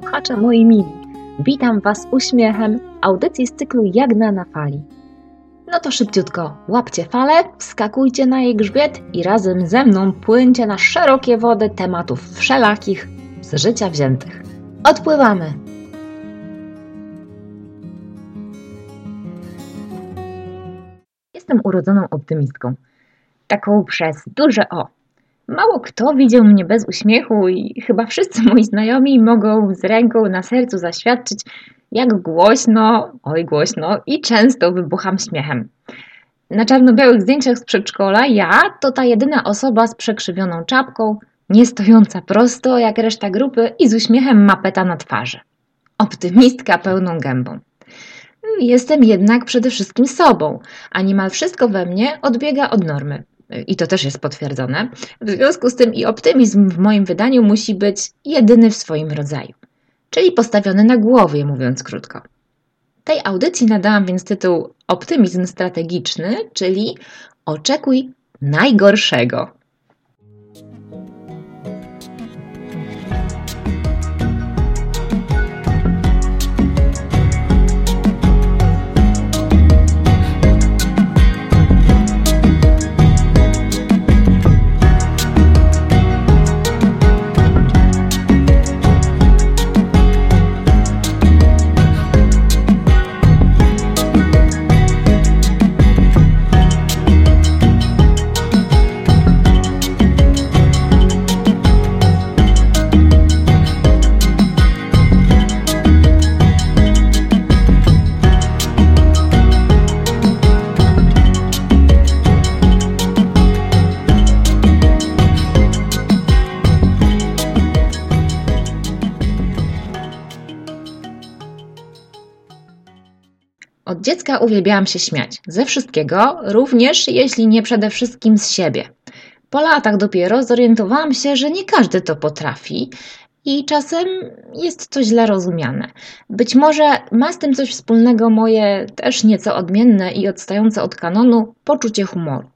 słuchacze moi mili. Witam Was uśmiechem audycji z cyklu Jagna na fali. No to szybciutko, łapcie falę, wskakujcie na jej grzbiet i razem ze mną płyńcie na szerokie wody tematów wszelakich z życia wziętych. Odpływamy! Jestem urodzoną optymistką. Taką przez duże O. Mało kto widział mnie bez uśmiechu i chyba wszyscy moi znajomi mogą z ręką na sercu zaświadczyć, jak głośno, oj głośno i często wybucham śmiechem. Na czarno-białych zdjęciach z przedszkola ja to ta jedyna osoba z przekrzywioną czapką, nie stojąca prosto jak reszta grupy i z uśmiechem mapeta na twarzy. Optymistka pełną gębą. Jestem jednak przede wszystkim sobą, a niemal wszystko we mnie odbiega od normy. I to też jest potwierdzone. W związku z tym i optymizm w moim wydaniu musi być jedyny w swoim rodzaju, czyli postawiony na głowie, mówiąc krótko. Tej audycji nadałam więc tytuł Optymizm strategiczny, czyli Oczekuj najgorszego. Dziecka uwielbiałam się śmiać. Ze wszystkiego, również jeśli nie przede wszystkim z siebie. Po latach dopiero zorientowałam się, że nie każdy to potrafi i czasem jest to źle rozumiane. Być może ma z tym coś wspólnego moje też nieco odmienne i odstające od kanonu poczucie humoru.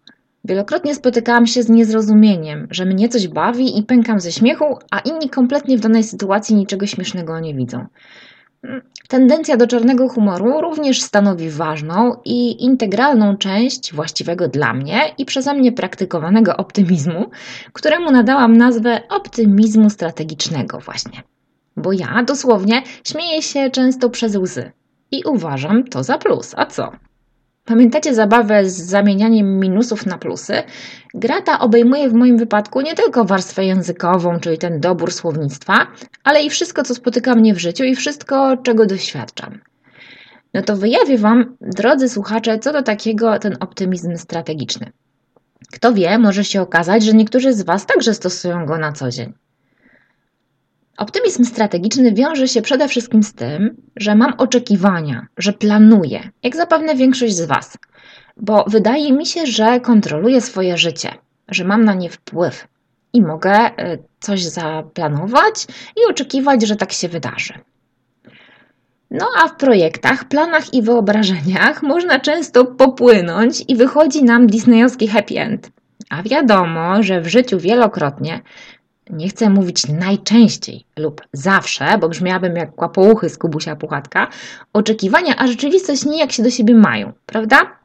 Wielokrotnie spotykałam się z niezrozumieniem, że mnie coś bawi i pękam ze śmiechu, a inni kompletnie w danej sytuacji niczego śmiesznego nie widzą. Tendencja do czarnego humoru również stanowi ważną i integralną część właściwego dla mnie i przeze mnie praktykowanego optymizmu, któremu nadałam nazwę optymizmu strategicznego właśnie. Bo ja dosłownie śmieję się często przez łzy i uważam to za plus. A co? Pamiętacie zabawę z zamienianiem minusów na plusy? Gra ta obejmuje w moim wypadku nie tylko warstwę językową, czyli ten dobór słownictwa, ale i wszystko, co spotyka mnie w życiu i wszystko, czego doświadczam. No to wyjawię Wam, drodzy słuchacze, co do takiego ten optymizm strategiczny. Kto wie, może się okazać, że niektórzy z Was także stosują go na co dzień. Optymizm strategiczny wiąże się przede wszystkim z tym, że mam oczekiwania, że planuję, jak zapewne większość z Was, bo wydaje mi się, że kontroluję swoje życie, że mam na nie wpływ i mogę e, coś zaplanować i oczekiwać, że tak się wydarzy. No a w projektach, planach i wyobrażeniach można często popłynąć i wychodzi nam disneyowski happy end. A wiadomo, że w życiu wielokrotnie nie chcę mówić najczęściej lub zawsze, bo brzmiałabym jak kłapouchy z Kubusia Puchatka, oczekiwania, a rzeczywistość nijak się do siebie mają, prawda?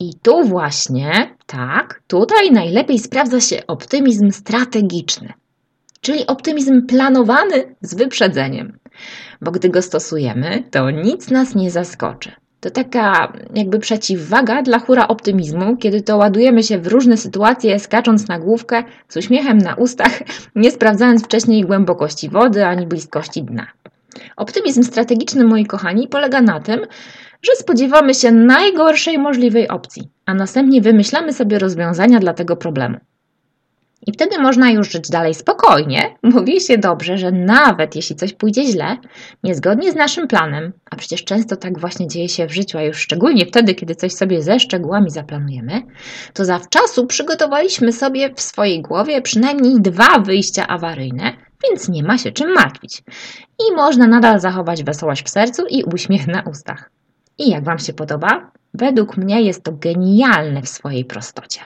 I tu właśnie, tak, tutaj najlepiej sprawdza się optymizm strategiczny, czyli optymizm planowany z wyprzedzeniem. Bo gdy go stosujemy, to nic nas nie zaskoczy. To taka jakby przeciwwaga dla hura optymizmu, kiedy to ładujemy się w różne sytuacje, skacząc na główkę, z uśmiechem na ustach, nie sprawdzając wcześniej głębokości wody ani bliskości dna. Optymizm strategiczny, moi kochani, polega na tym, że spodziewamy się najgorszej możliwej opcji, a następnie wymyślamy sobie rozwiązania dla tego problemu. I wtedy można już żyć dalej spokojnie, mówi się dobrze, że nawet jeśli coś pójdzie źle, niezgodnie z naszym planem, a przecież często tak właśnie dzieje się w życiu, a już szczególnie wtedy, kiedy coś sobie ze szczegółami zaplanujemy, to zawczasu przygotowaliśmy sobie w swojej głowie przynajmniej dwa wyjścia awaryjne, więc nie ma się czym martwić. I można nadal zachować wesołość w sercu i uśmiech na ustach. I jak Wam się podoba? Według mnie jest to genialne w swojej prostocie.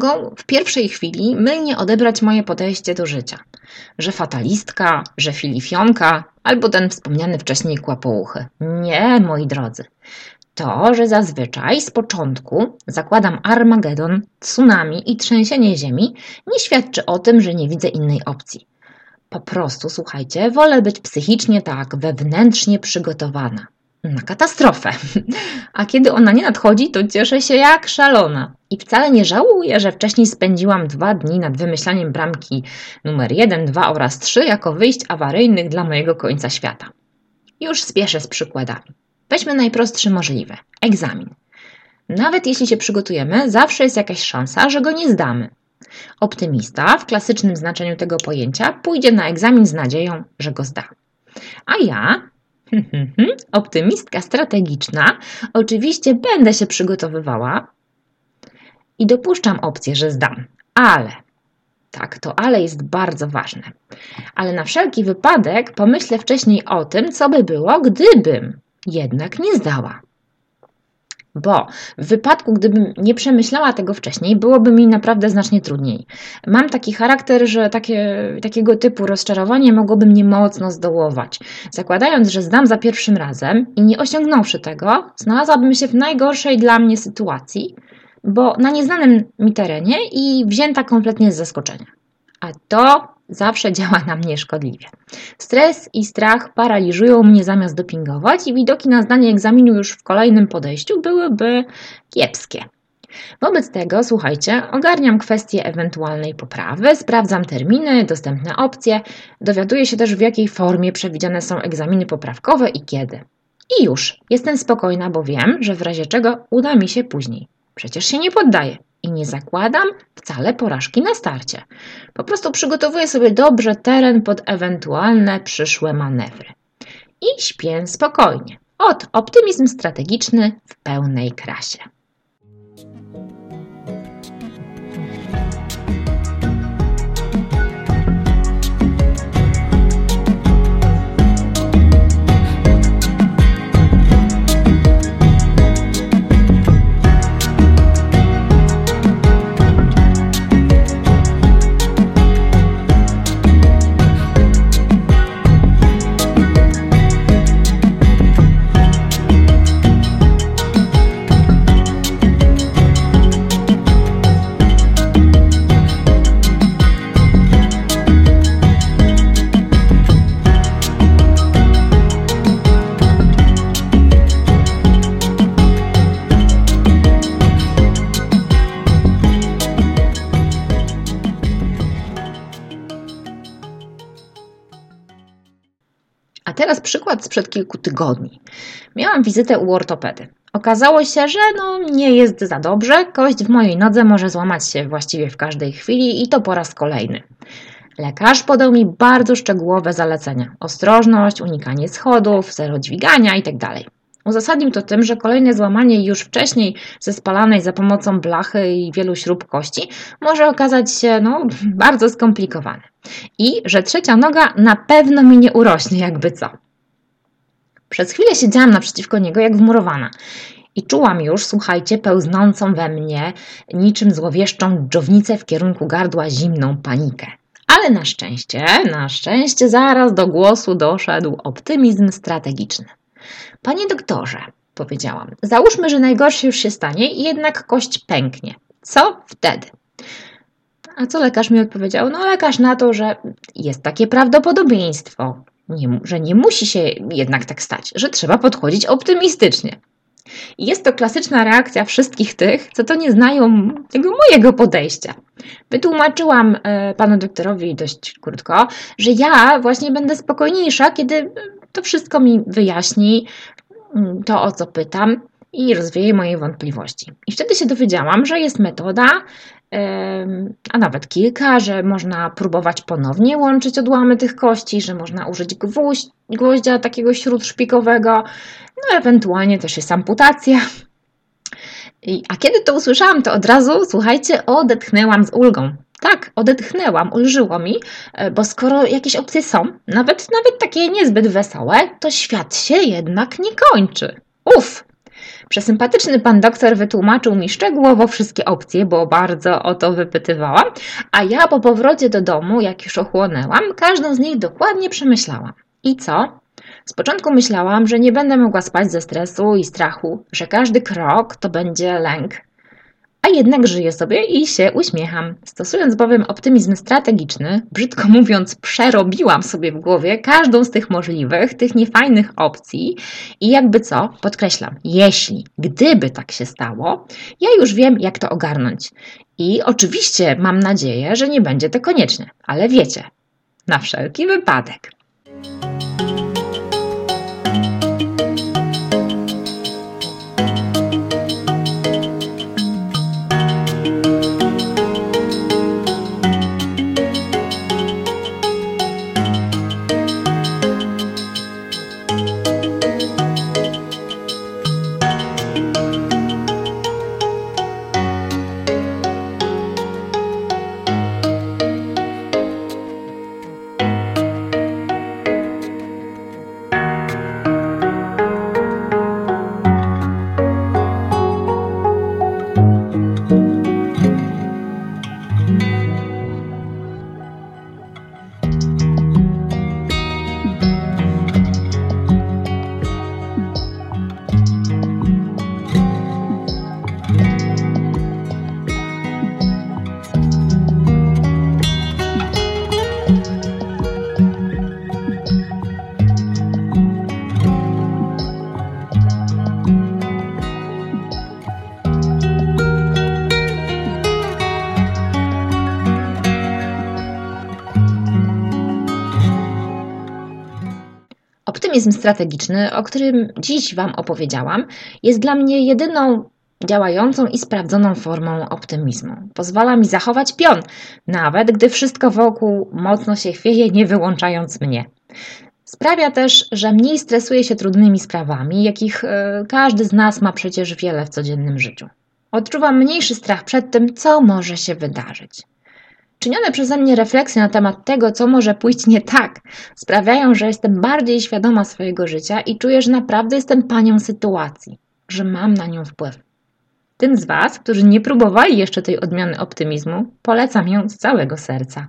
Mogą w pierwszej chwili mylnie odebrać moje podejście do życia, że fatalistka, że filifionka, albo ten wspomniany wcześniej kłapouchy. Nie, moi drodzy. To, że zazwyczaj z początku zakładam Armagedon, tsunami i trzęsienie ziemi, nie świadczy o tym, że nie widzę innej opcji. Po prostu, słuchajcie, wolę być psychicznie tak, wewnętrznie przygotowana na katastrofę. A kiedy ona nie nadchodzi, to cieszę się jak szalona. I wcale nie żałuję, że wcześniej spędziłam dwa dni nad wymyślaniem bramki numer 1, 2 oraz 3 jako wyjść awaryjnych dla mojego końca świata. Już spieszę z przykładami. Weźmy najprostszy możliwy egzamin. Nawet jeśli się przygotujemy, zawsze jest jakaś szansa, że go nie zdamy. Optymista, w klasycznym znaczeniu tego pojęcia, pójdzie na egzamin z nadzieją, że go zda. A ja, optymistka strategiczna, oczywiście będę się przygotowywała i dopuszczam opcję, że zdam, ale tak, to ale jest bardzo ważne. Ale na wszelki wypadek pomyślę wcześniej o tym, co by było, gdybym jednak nie zdała. Bo w wypadku, gdybym nie przemyślała tego wcześniej, byłoby mi naprawdę znacznie trudniej. Mam taki charakter, że takie, takiego typu rozczarowanie mogłoby mnie mocno zdołować. Zakładając, że zdam za pierwszym razem i nie osiągnąwszy tego, znalazłabym się w najgorszej dla mnie sytuacji, bo na nieznanym mi terenie i wzięta kompletnie z zaskoczenia. A to zawsze działa na mnie szkodliwie. Stres i strach paraliżują mnie zamiast dopingować i widoki na zdanie egzaminu już w kolejnym podejściu byłyby kiepskie. Wobec tego, słuchajcie, ogarniam kwestię ewentualnej poprawy, sprawdzam terminy, dostępne opcje, dowiaduję się też w jakiej formie przewidziane są egzaminy poprawkowe i kiedy. I już, jestem spokojna, bo wiem, że w razie czego uda mi się później. Przecież się nie poddaję i nie zakładam wcale porażki na starcie. Po prostu przygotowuję sobie dobrze teren pod ewentualne przyszłe manewry. I śpię spokojnie. Od optymizm strategiczny w pełnej krasie. Sprzed kilku tygodni. Miałam wizytę u ortopedy. Okazało się, że no, nie jest za dobrze. Kość w mojej nodze może złamać się właściwie w każdej chwili i to po raz kolejny. Lekarz podał mi bardzo szczegółowe zalecenia: ostrożność, unikanie schodów, zero dźwigania itd. Uzasadnił to tym, że kolejne złamanie już wcześniej zespalanej za pomocą blachy i wielu śrub kości może okazać się no, bardzo skomplikowane. I że trzecia noga na pewno mi nie urośnie, jakby co. Przez chwilę siedziałam naprzeciwko niego jak wmurowana. I czułam już, słuchajcie, pełznącą we mnie niczym złowieszczą dżownicę w kierunku gardła zimną panikę. Ale na szczęście, na szczęście zaraz do głosu doszedł optymizm strategiczny. Panie doktorze, powiedziałam, załóżmy, że najgorsze już się stanie i jednak kość pęknie. Co wtedy? A co lekarz mi odpowiedział? No, lekarz na to, że jest takie prawdopodobieństwo, nie, że nie musi się jednak tak stać, że trzeba podchodzić optymistycznie. I jest to klasyczna reakcja wszystkich tych, co to nie znają tego mojego podejścia. Wytłumaczyłam e, panu doktorowi dość krótko, że ja właśnie będę spokojniejsza, kiedy to wszystko mi wyjaśni, mm, to o co pytam i rozwieje moje wątpliwości. I wtedy się dowiedziałam, że jest metoda, a nawet kilka, że można próbować ponownie łączyć odłamy tych kości, że można użyć gwoździa takiego śródszpikowego, no ewentualnie też jest amputacja. I, a kiedy to usłyszałam, to od razu, słuchajcie, odetchnęłam z ulgą. Tak, odetchnęłam, ulżyło mi, e, bo skoro jakieś opcje są, nawet, nawet takie niezbyt wesołe, to świat się jednak nie kończy. Uff! Przesympatyczny pan doktor wytłumaczył mi szczegółowo wszystkie opcje, bo bardzo o to wypytywałam, a ja po powrocie do domu, jak już ochłonęłam, każdą z nich dokładnie przemyślałam. I co? Z początku myślałam, że nie będę mogła spać ze stresu i strachu, że każdy krok to będzie lęk, a jednak żyję sobie i się uśmiecham. Stosując bowiem optymizm strategiczny, brzydko mówiąc, przerobiłam sobie w głowie każdą z tych możliwych, tych niefajnych opcji i jakby co, podkreślam, jeśli, gdyby tak się stało, ja już wiem, jak to ogarnąć. I oczywiście mam nadzieję, że nie będzie to konieczne, ale wiecie, na wszelki wypadek. Optymizm strategiczny, o którym dziś Wam opowiedziałam, jest dla mnie jedyną działającą i sprawdzoną formą optymizmu. Pozwala mi zachować pion, nawet gdy wszystko wokół mocno się chwieje, nie wyłączając mnie. Sprawia też, że mniej stresuję się trudnymi sprawami, jakich e, każdy z nas ma przecież wiele w codziennym życiu. Odczuwam mniejszy strach przed tym, co może się wydarzyć. Czynione przeze mnie refleksje na temat tego, co może pójść nie tak, sprawiają, że jestem bardziej świadoma swojego życia i czuję, że naprawdę jestem panią sytuacji, że mam na nią wpływ. Tym z Was, którzy nie próbowali jeszcze tej odmiany optymizmu, polecam ją z całego serca.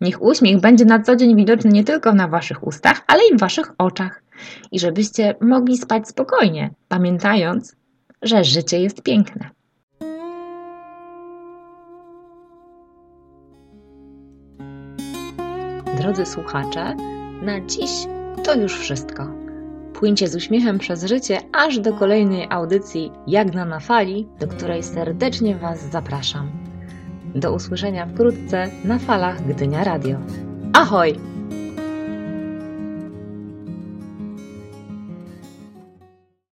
Niech uśmiech będzie na co dzień widoczny nie tylko na Waszych ustach, ale i w Waszych oczach. I żebyście mogli spać spokojnie, pamiętając, że życie jest piękne. Drodzy słuchacze, na dziś to już wszystko. Płyńcie z uśmiechem przez życie aż do kolejnej audycji Jagna na fali, do której serdecznie Was zapraszam. Do usłyszenia wkrótce na falach Gdynia Radio. Ahoj!